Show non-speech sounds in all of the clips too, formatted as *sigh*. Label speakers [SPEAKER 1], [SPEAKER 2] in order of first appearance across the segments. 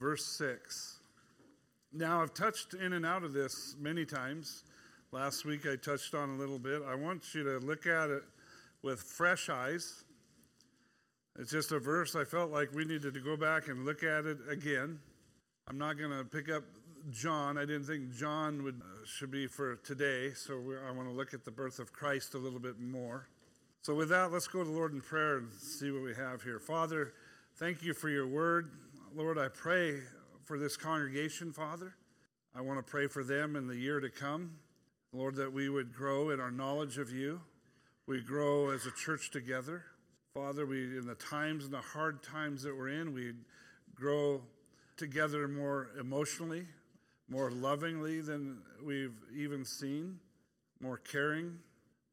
[SPEAKER 1] verse 6. Now, I've touched in and out of this many times. Last week I touched on a little bit. I want you to look at it with fresh eyes. It's just a verse I felt like we needed to go back and look at it again. I'm not going to pick up John. I didn't think John would uh, should be for today, so I want to look at the birth of Christ a little bit more. So with that, let's go to the Lord in prayer and see what we have here. Father, thank you for your word. Lord, I pray for this congregation, Father. I want to pray for them in the year to come. Lord, that we would grow in our knowledge of you. We grow as a church together. Father, we in the times and the hard times that we're in, we grow together more emotionally, more lovingly than we've even seen, more caring,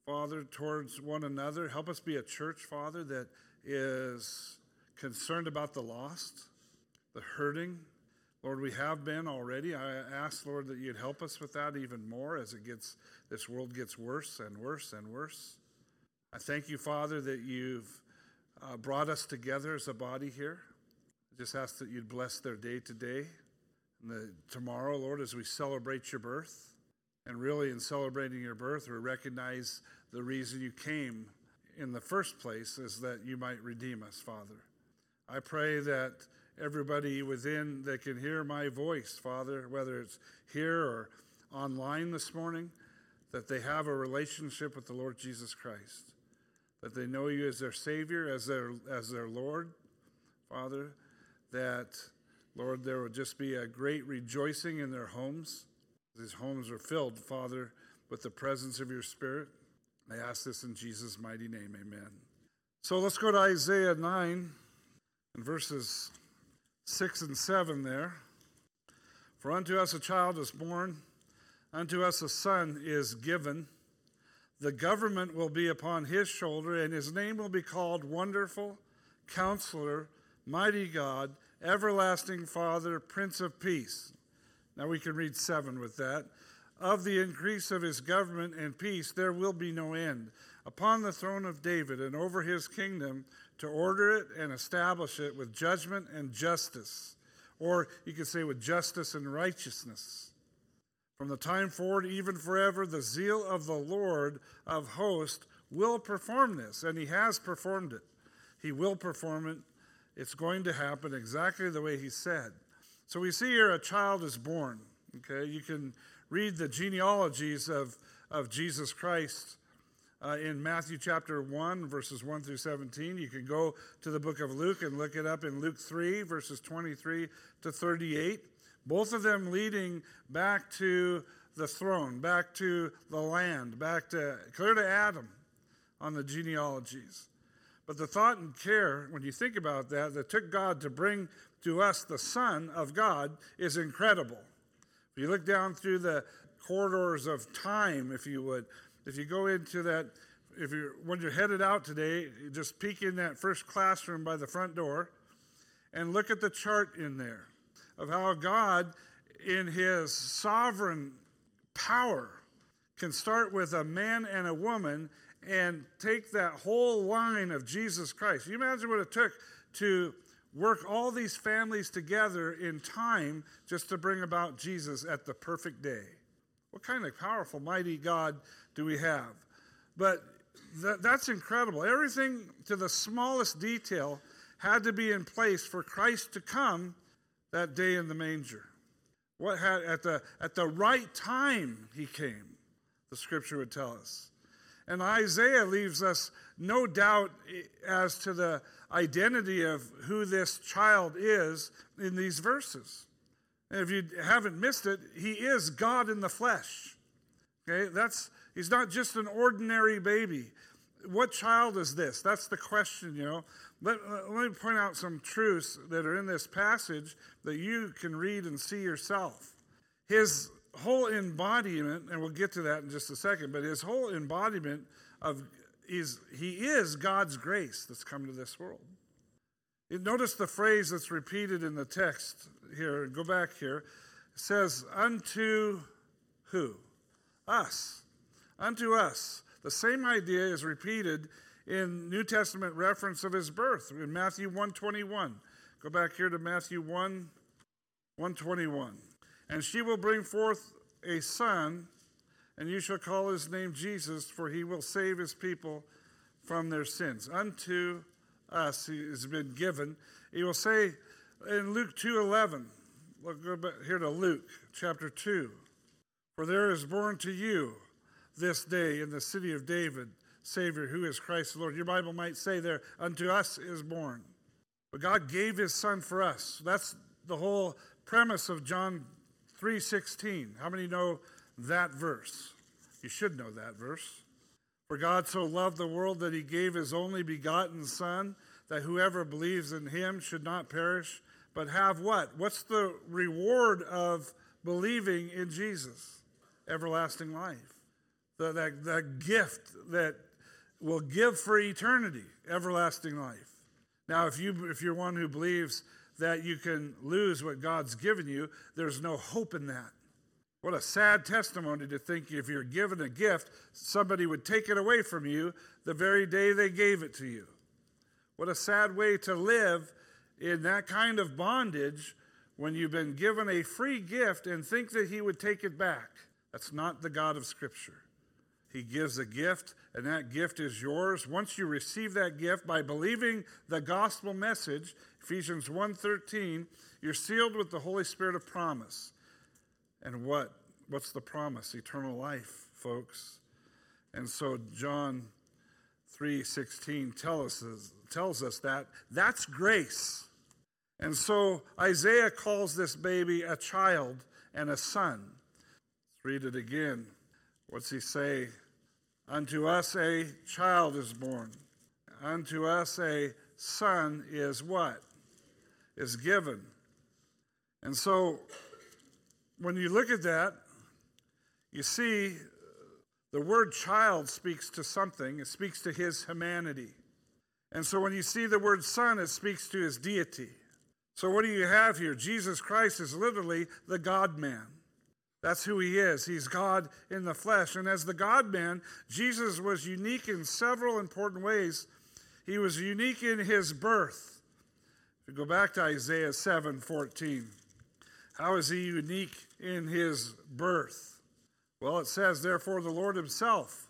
[SPEAKER 1] Father, towards one another. Help us be a church, Father, that is concerned about the lost, the hurting, Lord, we have been already. I ask, Lord, that you'd help us with that even more as it gets this world gets worse and worse and worse. I thank you, Father, that you've uh, brought us together as a body here. I just ask that you'd bless their day today and the, tomorrow, Lord, as we celebrate your birth. And really, in celebrating your birth, we recognize the reason you came in the first place is that you might redeem us, Father. I pray that everybody within that can hear my voice, Father, whether it's here or online this morning, that they have a relationship with the Lord Jesus Christ, that they know you as their Savior, as their, as their Lord, Father, that, Lord, there will just be a great rejoicing in their homes. These homes are filled, Father, with the presence of your Spirit. I ask this in Jesus' mighty name, amen. So let's go to Isaiah 9 and verses 6 and 7 there. For unto us a child is born, unto us a son is given. The government will be upon his shoulder, and his name will be called Wonderful, Counselor, Mighty God, Everlasting Father, Prince of Peace. Now we can read 7 with that. Of the increase of his government and peace there will be no end upon the throne of David and over his kingdom to order it and establish it with judgment and justice. Or you could say with justice and righteousness. From the time forward, even forever, the zeal of the Lord of hosts will perform this, and he has performed it. He will perform it. It's going to happen exactly the way he said. So we see here a child is born. Okay, you can read the genealogies of, of Jesus Christ uh, in Matthew chapter 1, verses 1 through 17. You can go to the book of Luke and look it up in Luke 3, verses 23 to 38. Both of them leading back to the throne, back to the land, back to clear to Adam on the genealogies. But the thought and care, when you think about that, that took God to bring to us the Son of God is incredible. If you look down through the corridors of time, if you would, if you go into that, if you when you're headed out today, just peek in that first classroom by the front door and look at the chart in there of how God, in his sovereign power, can start with a man and a woman and take that whole line of Jesus Christ. You imagine what it took to work all these families together in time just to bring about Jesus at the perfect day. What kind of powerful, mighty God do we have? But th- that's incredible. Everything to the smallest detail had to be in place for Christ to come that day in the manger. What had at the at the right time he came, the scripture would tell us. And Isaiah leaves us no doubt as to the identity of who this child is in these verses. If you haven't missed it, he is God in the flesh. Okay, that's he's not just an ordinary baby. What child is this? That's the question, you know. Let, let me point out some truths that are in this passage that you can read and see yourself. His whole embodiment, and we'll get to that in just a second, but his whole embodiment of is he is God's grace that's come to this world. Notice the phrase that's repeated in the text here. Go back here. It says, Unto who? Us. Unto us. The same idea is repeated in New Testament reference of his birth in Matthew 121. Go back here to Matthew 1 121. And she will bring forth a son, and you shall call his name Jesus, for he will save his people from their sins. Unto us has been given. He will say in Luke 2:11, we'll go back here to Luke chapter 2. For there is born to you this day in the city of David Savior, who is Christ the Lord. Your Bible might say there, unto us is born. But God gave his son for us. That's the whole premise of John 3:16. How many know that verse? You should know that verse. For God so loved the world that he gave his only begotten son that whoever believes in him should not perish but have what? What's the reward of believing in Jesus? Everlasting life. The, that, that gift that will give for eternity, everlasting life. Now, if, you, if you're one who believes that you can lose what God's given you, there's no hope in that. What a sad testimony to think if you're given a gift, somebody would take it away from you the very day they gave it to you. What a sad way to live in that kind of bondage when you've been given a free gift and think that He would take it back. That's not the God of Scripture. He gives a gift, and that gift is yours. Once you receive that gift by believing the gospel message, Ephesians 1:13, you're sealed with the Holy Spirit of promise. And what? What's the promise? Eternal life, folks. And so John 3:16 tells us tells us that that's grace. And so Isaiah calls this baby a child and a son. Let's read it again. What's he say? Unto us a child is born. Unto us a son is what? Is given. And so when you look at that, you see uh, the word child speaks to something, it speaks to his humanity. And so when you see the word son, it speaks to his deity. So what do you have here? Jesus Christ is literally the God man. That's who he is. He's God in the flesh. And as the God man, Jesus was unique in several important ways. He was unique in his birth. If you go back to Isaiah 7 14, how is he unique in his birth? Well, it says, Therefore, the Lord himself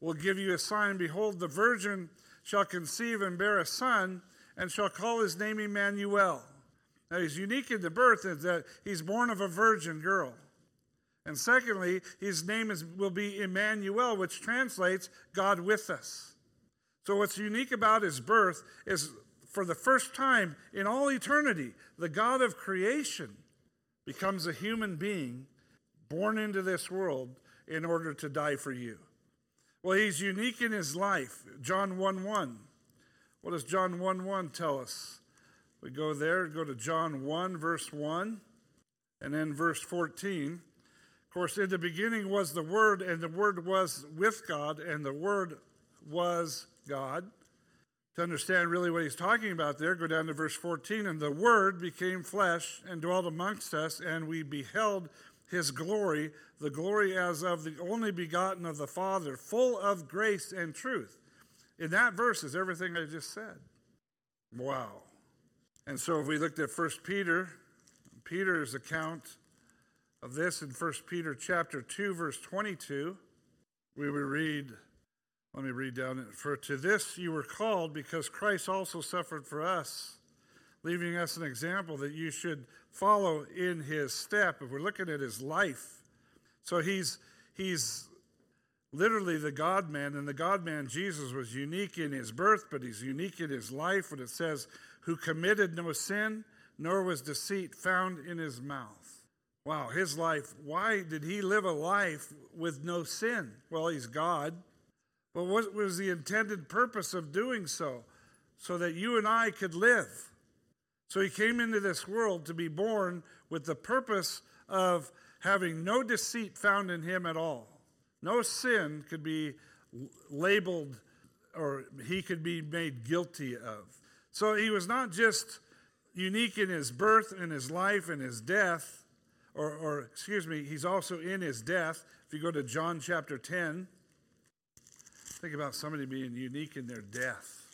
[SPEAKER 1] will give you a sign. Behold, the virgin shall conceive and bear a son, and shall call his name Emmanuel. Now, he's unique in the birth is that he's born of a virgin girl. And secondly, his name is, will be Emmanuel, which translates God with us. So, what's unique about his birth is for the first time in all eternity, the God of creation becomes a human being born into this world in order to die for you. Well, he's unique in his life. John 1 1. What does John 1 1 tell us? We go there, go to John 1, verse 1, and then verse 14. Of course, in the beginning was the Word, and the Word was with God, and the Word was God. To understand really what he's talking about there, go down to verse 14. And the Word became flesh and dwelt amongst us, and we beheld his glory, the glory as of the only begotten of the Father, full of grace and truth. In that verse is everything I just said. Wow. And so if we looked at 1 Peter, Peter's account of this in 1 Peter chapter 2 verse 22, we would read let me read down it. For to this you were called because Christ also suffered for us, leaving us an example that you should follow in his step. If we're looking at his life, so he's he's literally the God man, and the God man Jesus was unique in his birth, but he's unique in his life when it says, who committed no sin, nor was deceit found in his mouth. Wow, his life. Why did he live a life with no sin? Well, he's God. But what was the intended purpose of doing so? So that you and I could live. So he came into this world to be born with the purpose of having no deceit found in him at all. No sin could be labeled or he could be made guilty of. So he was not just unique in his birth and his life and his death, or, or excuse me, he's also in his death. If you go to John chapter 10, think about somebody being unique in their death.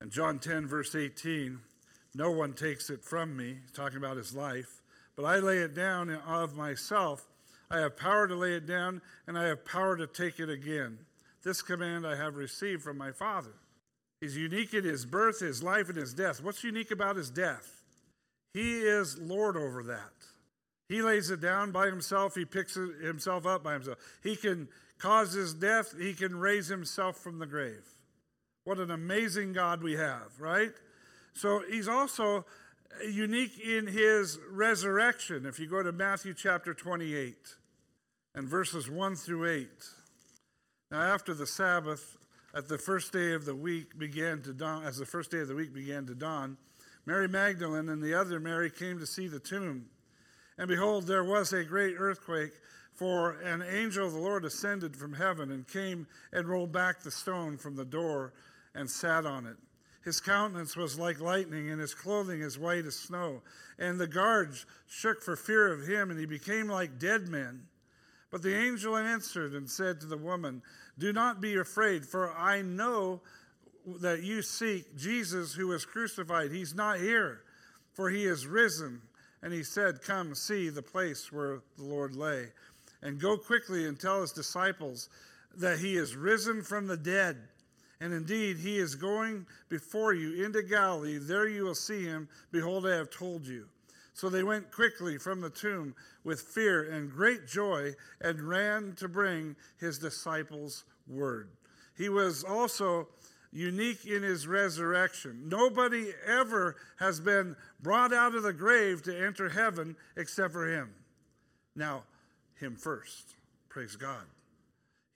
[SPEAKER 1] And John 10, verse 18, no one takes it from me, talking about his life, but I lay it down of myself. I have power to lay it down, and I have power to take it again. This command I have received from my Father. He's unique in his birth, his life, and his death. What's unique about his death? He is Lord over that. He lays it down by himself, he picks himself up by himself. He can cause his death, he can raise himself from the grave. What an amazing God we have, right? So he's also unique in his resurrection. If you go to Matthew chapter 28 and verses 1 through 8. Now, after the Sabbath, at the first day of the week began to dawn, as the first day of the week began to dawn, Mary Magdalene and the other Mary came to see the tomb. And behold, there was a great earthquake, for an angel of the Lord ascended from heaven and came and rolled back the stone from the door and sat on it. His countenance was like lightning, and his clothing as white as snow. And the guards shook for fear of him, and he became like dead men. But the angel answered and said to the woman, Do not be afraid, for I know that you seek Jesus who was crucified. He's not here, for he is risen. And he said, Come, see the place where the Lord lay, and go quickly and tell his disciples that he is risen from the dead. And indeed, he is going before you into Galilee. There you will see him. Behold, I have told you. So they went quickly from the tomb with fear and great joy and ran to bring his disciples word. He was also unique in his resurrection. Nobody ever has been brought out of the grave to enter heaven except for him. Now, him first. Praise God.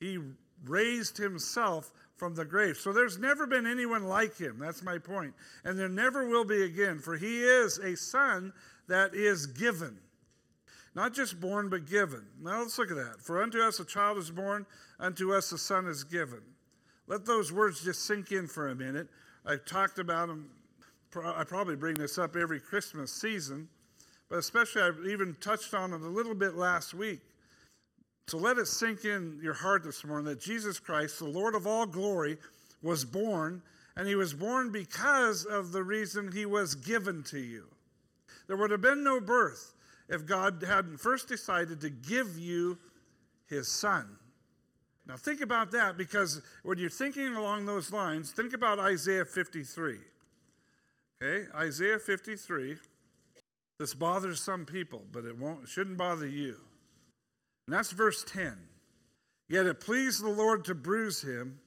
[SPEAKER 1] He raised himself from the grave. So there's never been anyone like him. That's my point. And there never will be again, for he is a son that is given. Not just born, but given. Now let's look at that. For unto us a child is born, unto us a son is given. Let those words just sink in for a minute. I've talked about them, I probably bring this up every Christmas season, but especially I've even touched on it a little bit last week. So let it sink in your heart this morning that Jesus Christ, the Lord of all glory, was born, and he was born because of the reason he was given to you. There would have been no birth if God hadn't first decided to give you his son. Now, think about that because when you're thinking along those lines, think about Isaiah 53. Okay, Isaiah 53. This bothers some people, but it won't, it shouldn't bother you. And that's verse 10. Yet it pleased the Lord to bruise him.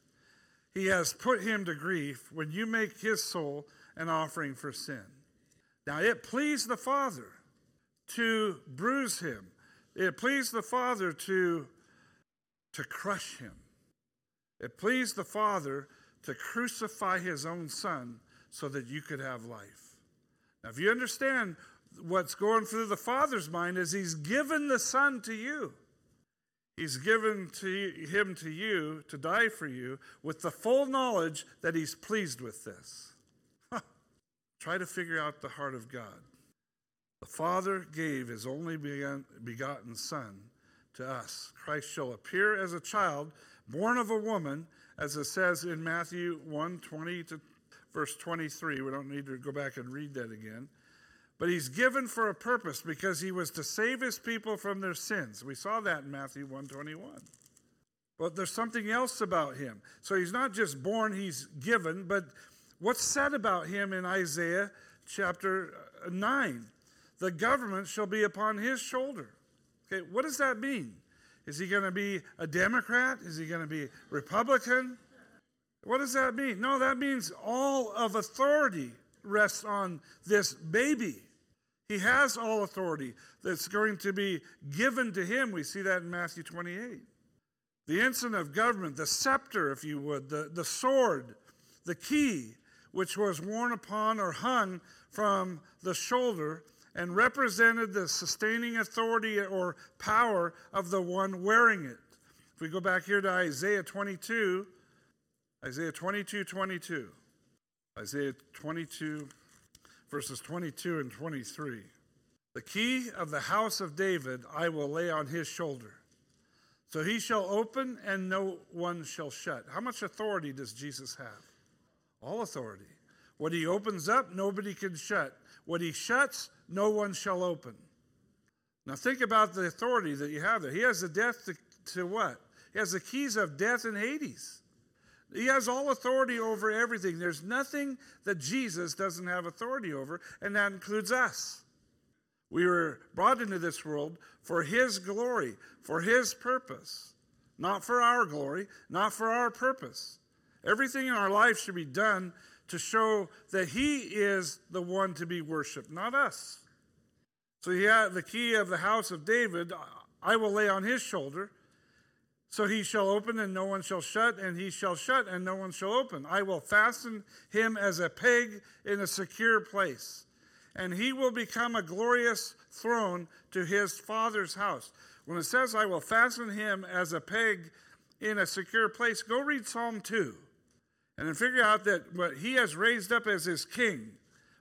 [SPEAKER 1] He has put him to grief when you make his soul an offering for sin. Now it pleased the Father to bruise him. It pleased the Father to, to crush him. It pleased the Father to crucify his own Son so that you could have life. Now, if you understand what's going through the Father's mind, is He's given the Son to you. He's given to him to you to die for you with the full knowledge that he's pleased with this. Try to figure out the heart of God. The Father gave his only begotten Son to us. Christ shall appear as a child, born of a woman, as it says in Matthew 1 20 to verse 23. We don't need to go back and read that again. But he's given for a purpose because he was to save his people from their sins. We saw that in Matthew 121. But there's something else about him. So he's not just born, he's given, but what's said about him in Isaiah chapter uh, 9? The government shall be upon his shoulder. Okay, what does that mean? Is he going to be a Democrat? Is he going to be Republican? What does that mean? No, that means all of authority rests on this baby. He has all authority that's going to be given to him. We see that in Matthew 28. The ensign of government, the scepter, if you would, the, the sword, the key, which was worn upon or hung from the shoulder and represented the sustaining authority or power of the one wearing it. If we go back here to Isaiah 22, Isaiah 22 22. Isaiah 22, verses 22 and 23. The key of the house of David I will lay on his shoulder. So he shall open and no one shall shut. How much authority does Jesus have? All authority. What he opens up, nobody can shut. What he shuts, no one shall open. Now think about the authority that you have there. He has the death to, to what? He has the keys of death and Hades. He has all authority over everything. There's nothing that Jesus doesn't have authority over, and that includes us. We were brought into this world for His glory, for His purpose, not for our glory, not for our purpose. Everything in our life should be done to show that He is the one to be worshiped, not us. So yeah, the key of the house of David, I will lay on his shoulder. So he shall open and no one shall shut, and he shall shut and no one shall open. I will fasten him as a peg in a secure place, and he will become a glorious throne to his father's house. When it says, I will fasten him as a peg in a secure place, go read Psalm 2 and then figure out that what he has raised up as his king,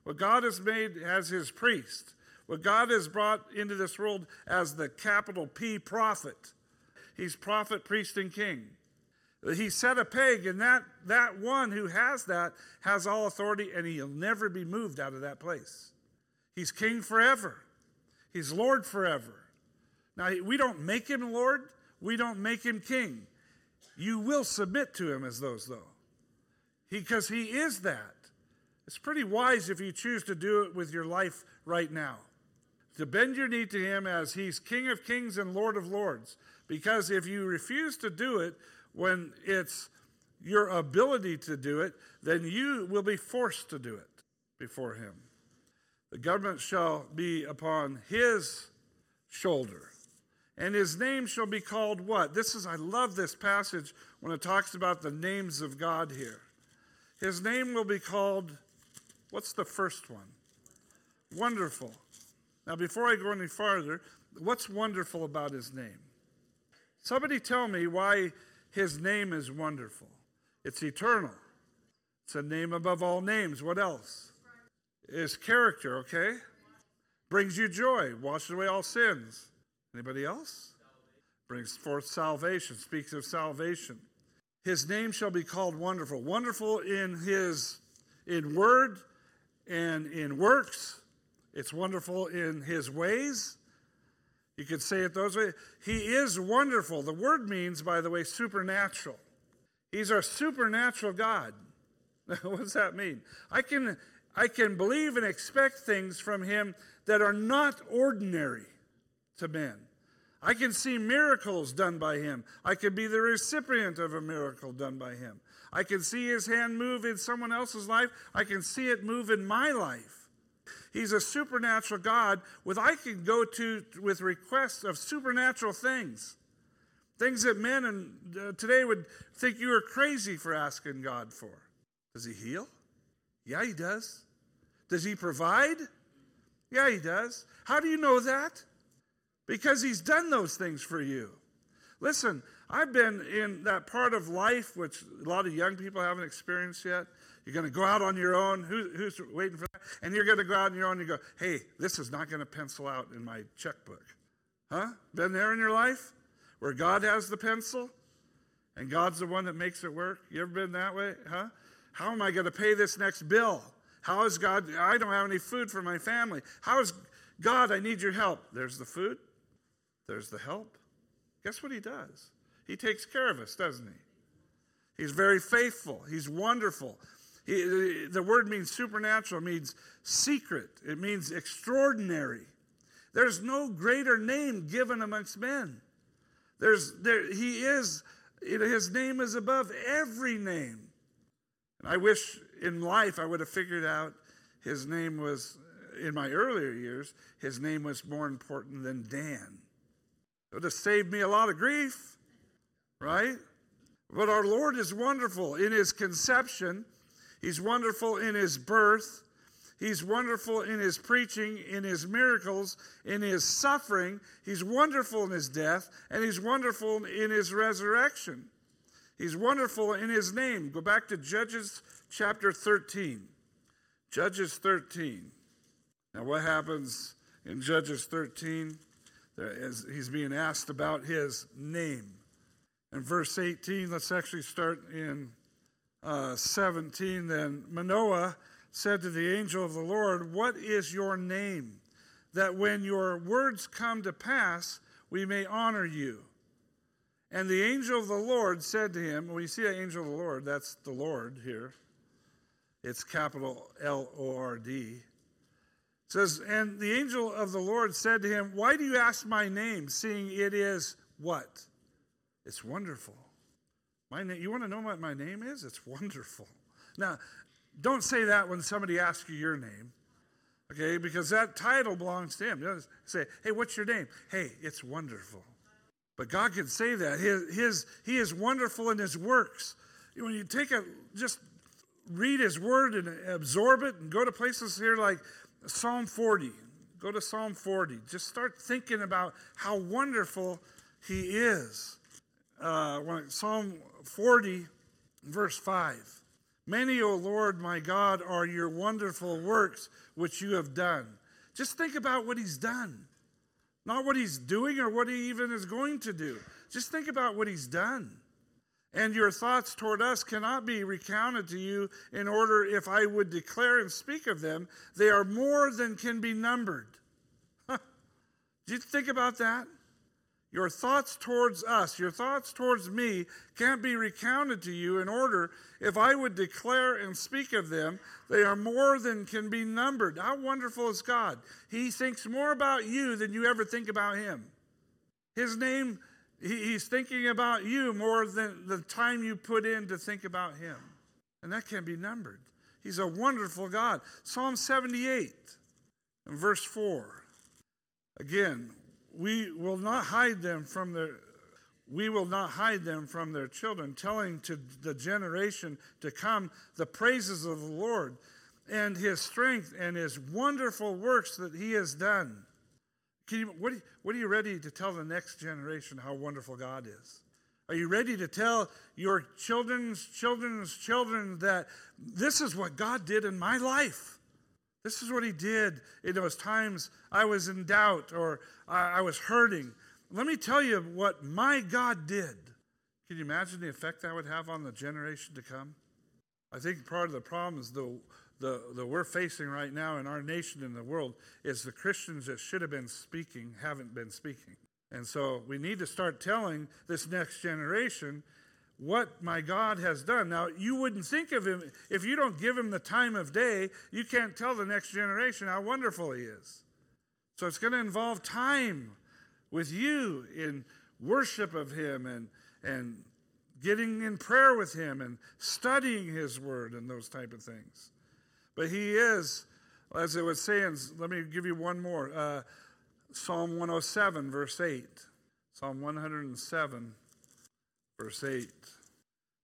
[SPEAKER 1] what God has made as his priest, what God has brought into this world as the capital P prophet. He's prophet, priest, and king. He set a peg, and that, that one who has that has all authority, and he'll never be moved out of that place. He's king forever, he's Lord forever. Now, we don't make him Lord, we don't make him king. You will submit to him as those, though, because he, he is that. It's pretty wise if you choose to do it with your life right now to bend your knee to him as he's King of kings and Lord of lords. Because if you refuse to do it when it's your ability to do it, then you will be forced to do it before him. The government shall be upon his shoulder. And his name shall be called what? This is, I love this passage when it talks about the names of God here. His name will be called, what's the first one? Wonderful. Now, before I go any farther, what's wonderful about his name? Somebody tell me why his name is wonderful. It's eternal. It's a name above all names. What else? His character, okay? Brings you joy, washes away all sins. Anybody else? Brings forth salvation, speaks of salvation. His name shall be called wonderful. Wonderful in his in word and in works it's wonderful in his ways. You could say it those ways. He is wonderful. The word means, by the way, supernatural. He's our supernatural God. *laughs* what does that mean? I can, I can believe and expect things from him that are not ordinary to men. I can see miracles done by him. I can be the recipient of a miracle done by him. I can see his hand move in someone else's life. I can see it move in my life. He's a supernatural God with I can go to with requests of supernatural things. Things that men and uh, today would think you are crazy for asking God for. Does he heal? Yeah, he does. Does he provide? Yeah, he does. How do you know that? Because he's done those things for you. Listen, I've been in that part of life which a lot of young people haven't experienced yet. You're going to go out on your own. Who, who's waiting for that? And you're going to go out on your own and you go, hey, this is not going to pencil out in my checkbook. Huh? Been there in your life? Where God has the pencil and God's the one that makes it work? You ever been that way? Huh? How am I going to pay this next bill? How is God? I don't have any food for my family. How is God? I need your help. There's the food, there's the help. Guess what He does? He takes care of us, doesn't He? He's very faithful, He's wonderful. He, the word means supernatural, it means secret, it means extraordinary. There's no greater name given amongst men. There's, there, he is, his name is above every name. And I wish in life I would have figured out his name was, in my earlier years, his name was more important than Dan. It would have saved me a lot of grief, right? But our Lord is wonderful in his conception. He's wonderful in his birth. He's wonderful in his preaching, in his miracles, in his suffering. He's wonderful in his death, and he's wonderful in his resurrection. He's wonderful in his name. Go back to Judges chapter 13. Judges 13. Now, what happens in Judges 13? He's being asked about his name. In verse 18, let's actually start in uh, 17, then Manoah said to the angel of the Lord, What is your name? that when your words come to pass, we may honor you. And the angel of the Lord said to him, you see an angel of the Lord, that's the Lord here. It's capital L O R D. says, And the angel of the Lord said to him, Why do you ask my name, seeing it is what? It's wonderful. My name, you want to know what my name is? It's wonderful. Now, don't say that when somebody asks you your name, okay? Because that title belongs to him. Don't say, hey, what's your name? Hey, it's wonderful. But God can say that. His, his, he is wonderful in his works. When you take a, just read his word and absorb it and go to places here like Psalm 40. Go to Psalm 40. Just start thinking about how wonderful he is. Uh, when, Psalm 40, verse 5. Many, O Lord my God, are your wonderful works which you have done. Just think about what he's done. Not what he's doing or what he even is going to do. Just think about what he's done. And your thoughts toward us cannot be recounted to you in order if I would declare and speak of them. They are more than can be numbered. *laughs* Did you think about that? Your thoughts towards us, your thoughts towards me, can't be recounted to you in order if I would declare and speak of them. They are more than can be numbered. How wonderful is God? He thinks more about you than you ever think about Him. His name, He's thinking about you more than the time you put in to think about Him. And that can't be numbered. He's a wonderful God. Psalm 78, and verse 4. Again, we will not hide them from their we will not hide them from their children, telling to the generation to come the praises of the Lord and his strength and his wonderful works that he has done. You, what, what are you ready to tell the next generation how wonderful God is? Are you ready to tell your children's children's children that this is what God did in my life? This is what he did in those times I was in doubt or I, was hurting. Let me tell you what my God did. Can you imagine the effect that would have on the generation to come? I think part of the problem is the, the, the we're facing right now in our nation and the world is the Christians that should have been speaking haven't been speaking. And so we need to start telling this next generation what my God has done. Now, you wouldn't think of him, if you don't give him the time of day, you can't tell the next generation how wonderful he is. So it's going to involve time with you in worship of him and, and getting in prayer with him and studying his word and those type of things. But he is, as it was saying, let me give you one more. Uh, Psalm 107, verse 8. Psalm 107 verse 8.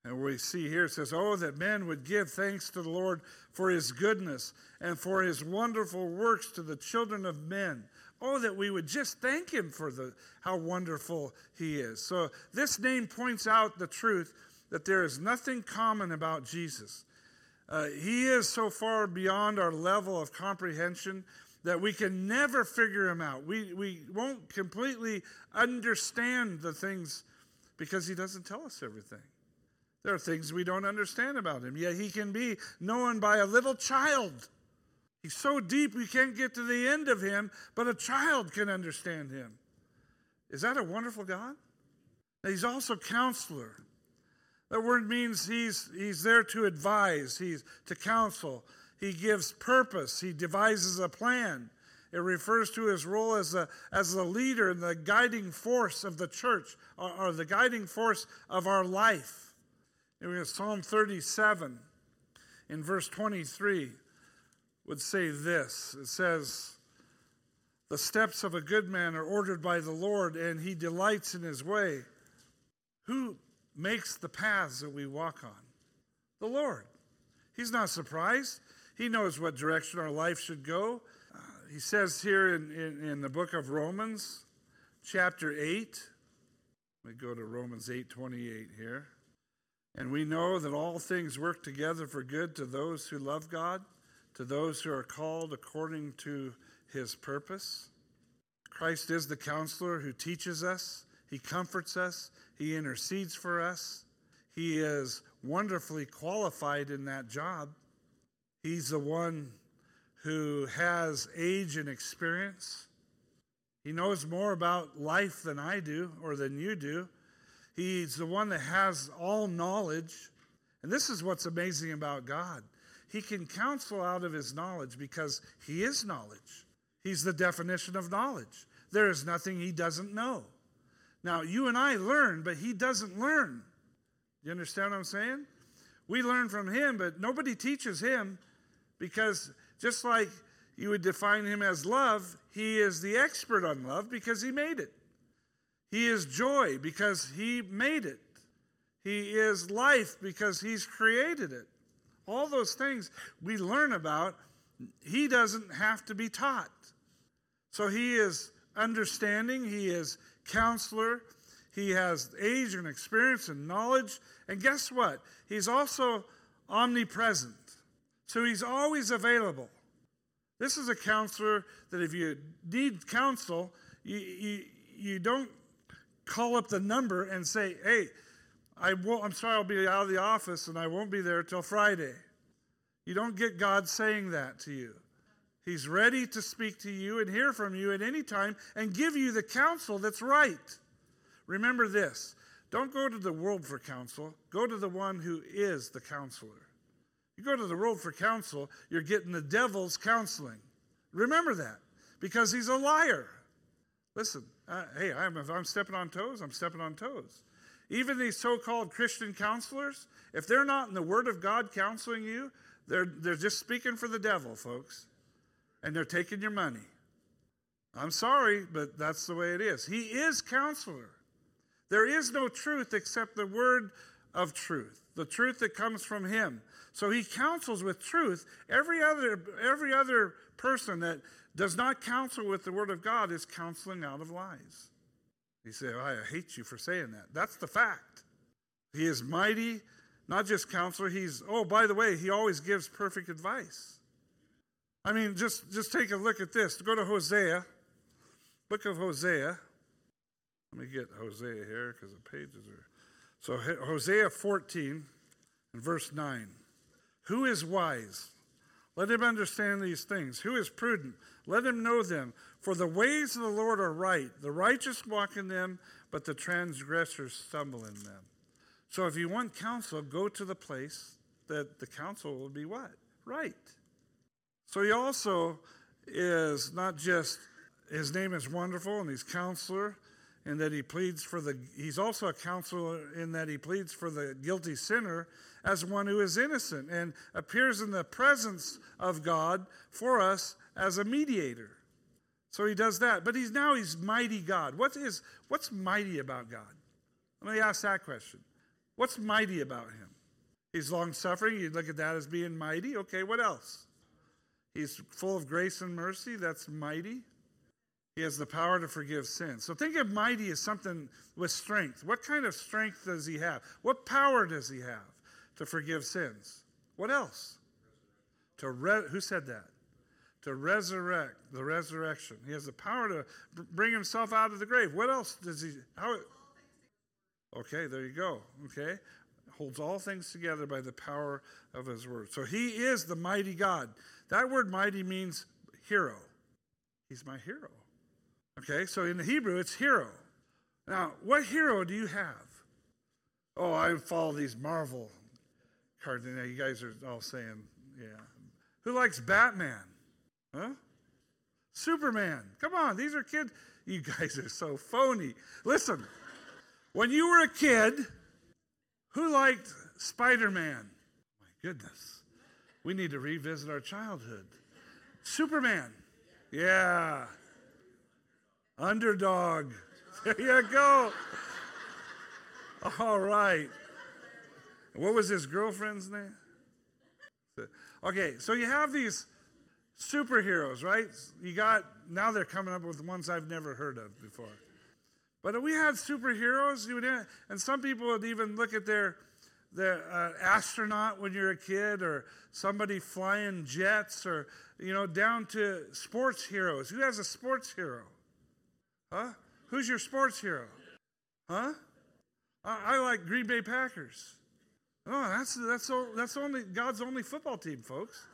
[SPEAKER 1] And we see here it says, Oh, that men would give thanks to the Lord for his goodness and for his wonderful works to the children of men. Oh, that we would just thank him for the, how wonderful he is. So, this name points out the truth that there is nothing common about Jesus. Uh, he is so far beyond our level of comprehension that we can never figure him out. We, we won't completely understand the things because he doesn't tell us everything. There are things we don't understand about him, yet he can be known by a little child. He's so deep we can't get to the end of him, but a child can understand him. Is that a wonderful God? He's also counselor. That word means he's, he's there to advise, he's to counsel. He gives purpose, he devises a plan. It refers to his role as a, as the leader and the guiding force of the church, or, or the guiding force of our life. In Psalm 37, in verse 23, would say this It says, The steps of a good man are ordered by the Lord, and he delights in his way. Who makes the paths that we walk on? The Lord. He's not surprised. He knows what direction our life should go he says here in, in, in, the book of Romans, chapter 8, we go to Romans 8 28 here. And we know that all things work together for good to those who love God, to those who are called according to his purpose. Christ is the counselor who teaches us, he comforts us, he intercedes for us. He is wonderfully qualified in that job. He's the one who has age and experience. He knows more about life than I do or than you do. He's the one that has all knowledge. And this is what's amazing about God. He can counsel out of his knowledge because he is knowledge. He's the definition of knowledge. There is nothing he doesn't know. Now, you and I learn, but he doesn't learn. You understand what I'm saying? We learn from him, but nobody teaches him because just like you would define him as love, he is the expert on love because he made it. He is joy because he made it. He is life because he's created it. All those things we learn about, he doesn't have to be taught. So he is understanding, he is counselor, he has age and experience and knowledge. And guess what? He's also omnipresent. So he's always available. This is a counselor that if you need counsel, you, you, you don't call up the number and say, hey, I won't, I'm sorry, I'll be out of the office and I won't be there till Friday. You don't get God saying that to you. He's ready to speak to you and hear from you at any time and give you the counsel that's right. Remember this don't go to the world for counsel, go to the one who is the counselor. You go to the world for counsel, you're getting the devil's counseling. Remember that because he's a liar. Listen, uh, hey, I'm, if I'm stepping on toes, I'm stepping on toes. Even these so called Christian counselors, if they're not in the Word of God counseling you, they're, they're just speaking for the devil, folks. And they're taking your money. I'm sorry, but that's the way it is. He is counselor. There is no truth except the word of truth, the truth that comes from him. So he counsels with truth. Every other, every other person that does not counsel with the word of God is counseling out of lies. You say, oh, I hate you for saying that. That's the fact. He is mighty, not just counselor. He's, oh, by the way, he always gives perfect advice. I mean, just, just take a look at this. Go to Hosea, book of Hosea. Let me get Hosea here because the pages are. So, Hosea 14 and verse 9. Who is wise? Let him understand these things. Who is prudent? Let him know them. For the ways of the Lord are right. The righteous walk in them, but the transgressors stumble in them. So if you want counsel, go to the place that the counsel will be what? Right. So he also is not just, his name is wonderful and he's counselor, and that he pleads for the, he's also a counselor in that he pleads for the guilty sinner as one who is innocent and appears in the presence of God for us as a mediator. So he does that. But he's now he's mighty God. What is what's mighty about God? Let me ask that question. What's mighty about him? He's long suffering. You look at that as being mighty. Okay, what else? He's full of grace and mercy. That's mighty. He has the power to forgive sins. So think of mighty as something with strength. What kind of strength does he have? What power does he have to forgive sins? What else? To re- who said that? To resurrect the resurrection. He has the power to bring himself out of the grave. What else does he? How? Okay, there you go. Okay, holds all things together by the power of his word. So he is the mighty God. That word mighty means hero. He's my hero. Okay, so in the Hebrew, it's hero. Now, what hero do you have? Oh, I follow these Marvel cartoons. Now, you guys are all saying, yeah. Who likes Batman? Huh? Superman. Come on, these are kids. You guys are so phony. Listen, when you were a kid, who liked Spider Man? My goodness. We need to revisit our childhood. Superman. Yeah. Underdog. *laughs* There you go. *laughs* All right. What was his girlfriend's name? Okay, so you have these superheroes, right? You got, now they're coming up with ones I've never heard of before. But we had superheroes, and some people would even look at their, their uh, astronaut when you're a kid, or somebody flying jets, or, you know, down to sports heroes. Who has a sports hero? Huh? Who's your sports hero? Huh? I, I like Green Bay Packers. Oh, that's that's that's only God's only football team, folks.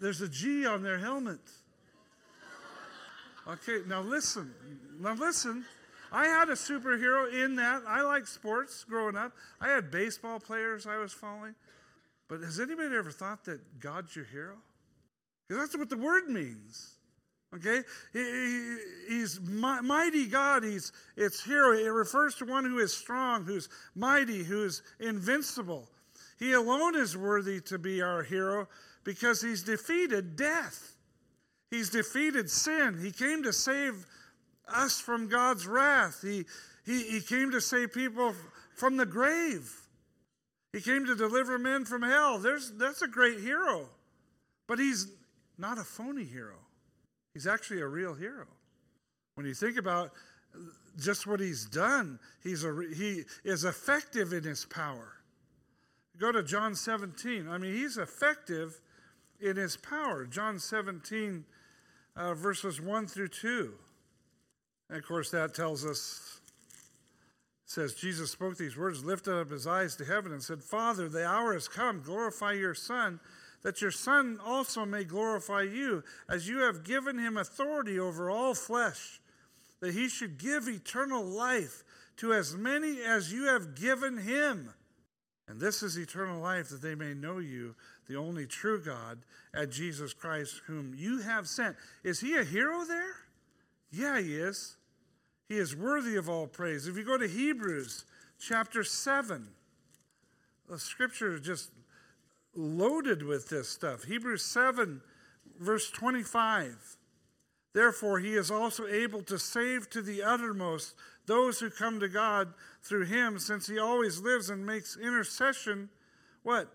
[SPEAKER 1] there's a G on their helmet. Okay, now listen. Now listen. I had a superhero in that. I like sports growing up. I had baseball players I was following. But has anybody ever thought that God's your hero? Because that's what the word means. Okay? He, he, he's mighty God. He's it's hero. It refers to one who is strong, who's mighty, who's invincible. He alone is worthy to be our hero because he's defeated death. He's defeated sin. He came to save us from God's wrath. He, he, he came to save people from the grave. He came to deliver men from hell. There's, that's a great hero. But he's not a phony hero. He's actually a real hero. When you think about just what he's done, he's a, he is effective in his power. Go to John 17. I mean, he's effective in his power. John 17, uh, verses 1 through 2. And of course, that tells us, says, Jesus spoke these words, lifted up his eyes to heaven, and said, Father, the hour has come. Glorify your Son, that your Son also may glorify you, as you have given him authority over all flesh, that he should give eternal life to as many as you have given him. And this is eternal life, that they may know you, the only true God, at Jesus Christ, whom you have sent. Is he a hero there? Yeah, he is. He is worthy of all praise. If you go to Hebrews chapter 7, the scripture just loaded with this stuff. Hebrews 7, verse 25. Therefore, he is also able to save to the uttermost those who come to God through him, since he always lives and makes intercession, what?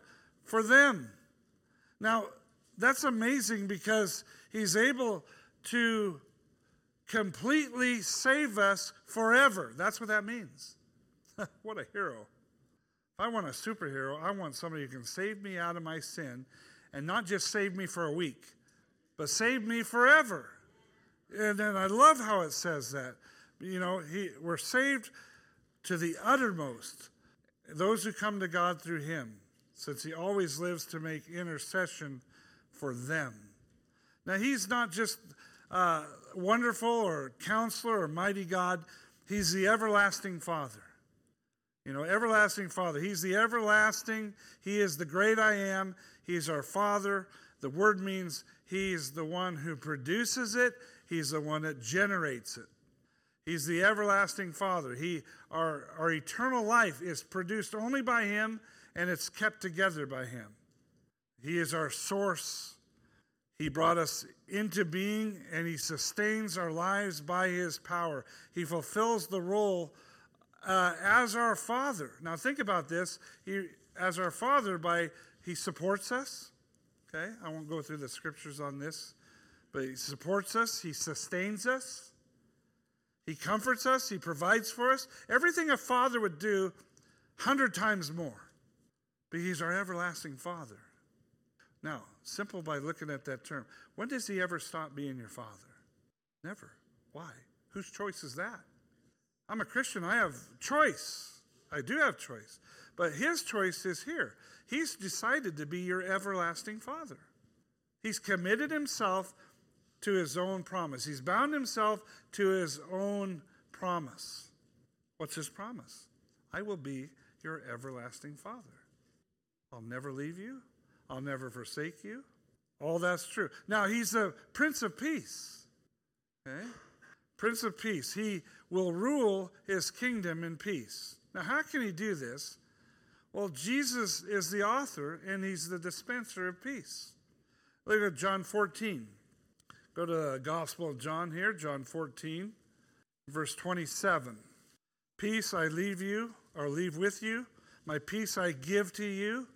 [SPEAKER 1] For them. Now, that's amazing because he's able to completely save us forever. That's what that means. *laughs* what a hero. If I want a superhero, I want somebody who can save me out of my sin and not just save me for a week, but save me forever. And then I love how it says that. You know, he, we're saved to the uttermost, those who come to God through him, since he always lives to make intercession for them. Now, he's not just uh, wonderful or counselor or mighty God. He's the everlasting Father. You know, everlasting Father. He's the everlasting. He is the great I am. He's our Father. The word means He's the one who produces it, He's the one that generates it. He's the everlasting Father. He, our, our eternal life is produced only by Him and it's kept together by Him. He is our source he brought us into being and He sustains our lives by His power. He fulfills the role uh, as our Father. Now, think about this. He, as our Father, by He supports us. Okay, I won't go through the scriptures on this, but He supports us, He sustains us, He comforts us, He provides for us. Everything a father would do, hundred times more. But He's our everlasting Father. Now, simple by looking at that term. When does he ever stop being your father? Never. Why? Whose choice is that? I'm a Christian. I have choice. I do have choice. But his choice is here. He's decided to be your everlasting father. He's committed himself to his own promise. He's bound himself to his own promise. What's his promise? I will be your everlasting father. I'll never leave you. I'll never forsake you. All that's true. Now, he's the Prince of Peace. Okay? Prince of Peace. He will rule his kingdom in peace. Now, how can he do this? Well, Jesus is the author and he's the dispenser of peace. Look at John 14. Go to the Gospel of John here, John 14, verse 27. Peace I leave you, or leave with you. My peace I give to you.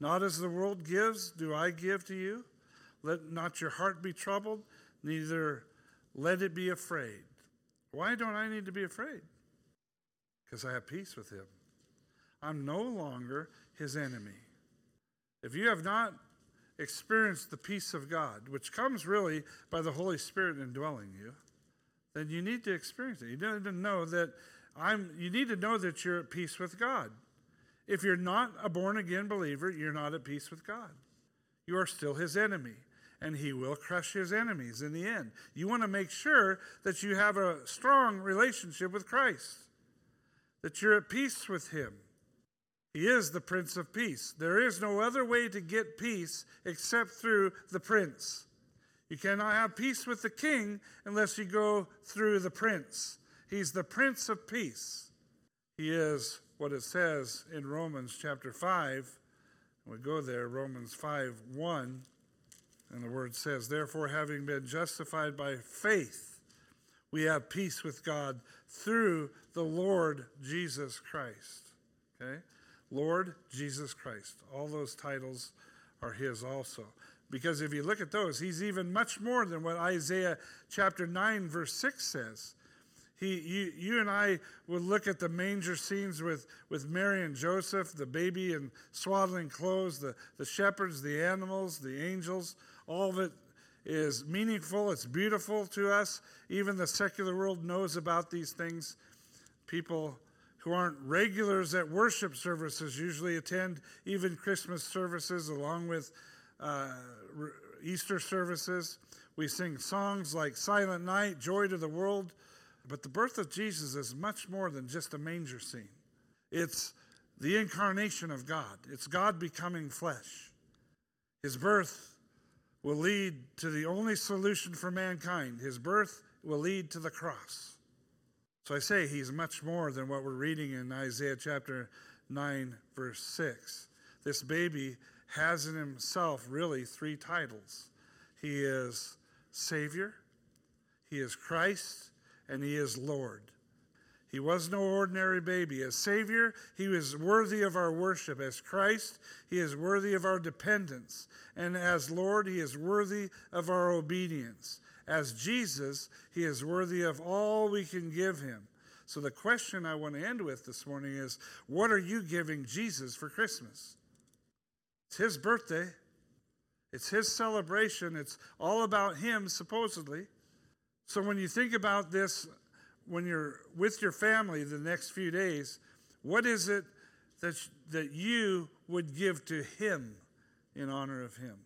[SPEAKER 1] Not as the world gives, do I give to you. Let not your heart be troubled, neither let it be afraid. Why don't I need to be afraid? Because I have peace with him. I'm no longer his enemy. If you have not experienced the peace of God, which comes really by the Holy Spirit indwelling you, then you need to experience it. You need to know that I'm you need to know that you're at peace with God. If you're not a born again believer, you're not at peace with God. You are still his enemy. And he will crush his enemies in the end. You want to make sure that you have a strong relationship with Christ, that you're at peace with him. He is the Prince of Peace. There is no other way to get peace except through the Prince. You cannot have peace with the King unless you go through the Prince. He's the Prince of Peace. He is what it says in Romans chapter 5. We go there, Romans 5 1. And the word says, Therefore, having been justified by faith, we have peace with God through the Lord Jesus Christ. Okay? Lord Jesus Christ. All those titles are his also. Because if you look at those, he's even much more than what Isaiah chapter 9, verse 6 says. He, you, you and I would look at the manger scenes with, with Mary and Joseph, the baby in swaddling clothes, the, the shepherds, the animals, the angels. All of it is meaningful, it's beautiful to us. Even the secular world knows about these things. People who aren't regulars at worship services usually attend even Christmas services along with uh, Easter services. We sing songs like Silent Night, Joy to the World. But the birth of Jesus is much more than just a manger scene. It's the incarnation of God, it's God becoming flesh. His birth will lead to the only solution for mankind. His birth will lead to the cross. So I say he's much more than what we're reading in Isaiah chapter 9, verse 6. This baby has in himself really three titles He is Savior, He is Christ, and He is Lord. He was no ordinary baby. As Savior, He was worthy of our worship. As Christ, He is worthy of our dependence. And as Lord, He is worthy of our obedience as Jesus, he is worthy of all we can give him. So, the question I want to end with this morning is what are you giving Jesus for Christmas? It's his birthday, it's his celebration, it's all about him, supposedly. So, when you think about this, when you're with your family the next few days, what is it that, that you would give to him in honor of him?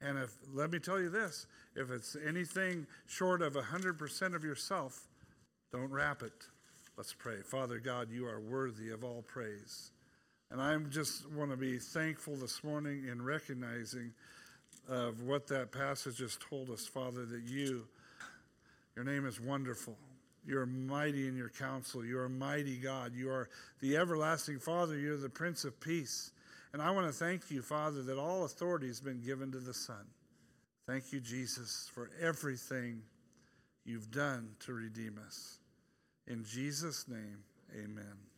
[SPEAKER 1] And if, let me tell you this if it's anything short of 100% of yourself, don't wrap it. Let's pray. Father God, you are worthy of all praise. And I just want to be thankful this morning in recognizing of what that passage has told us, Father, that you, your name is wonderful. You're mighty in your counsel. You're mighty God. You are the everlasting Father. You're the Prince of Peace. And I want to thank you, Father, that all authority has been given to the Son. Thank you, Jesus, for everything you've done to redeem us. In Jesus' name, amen.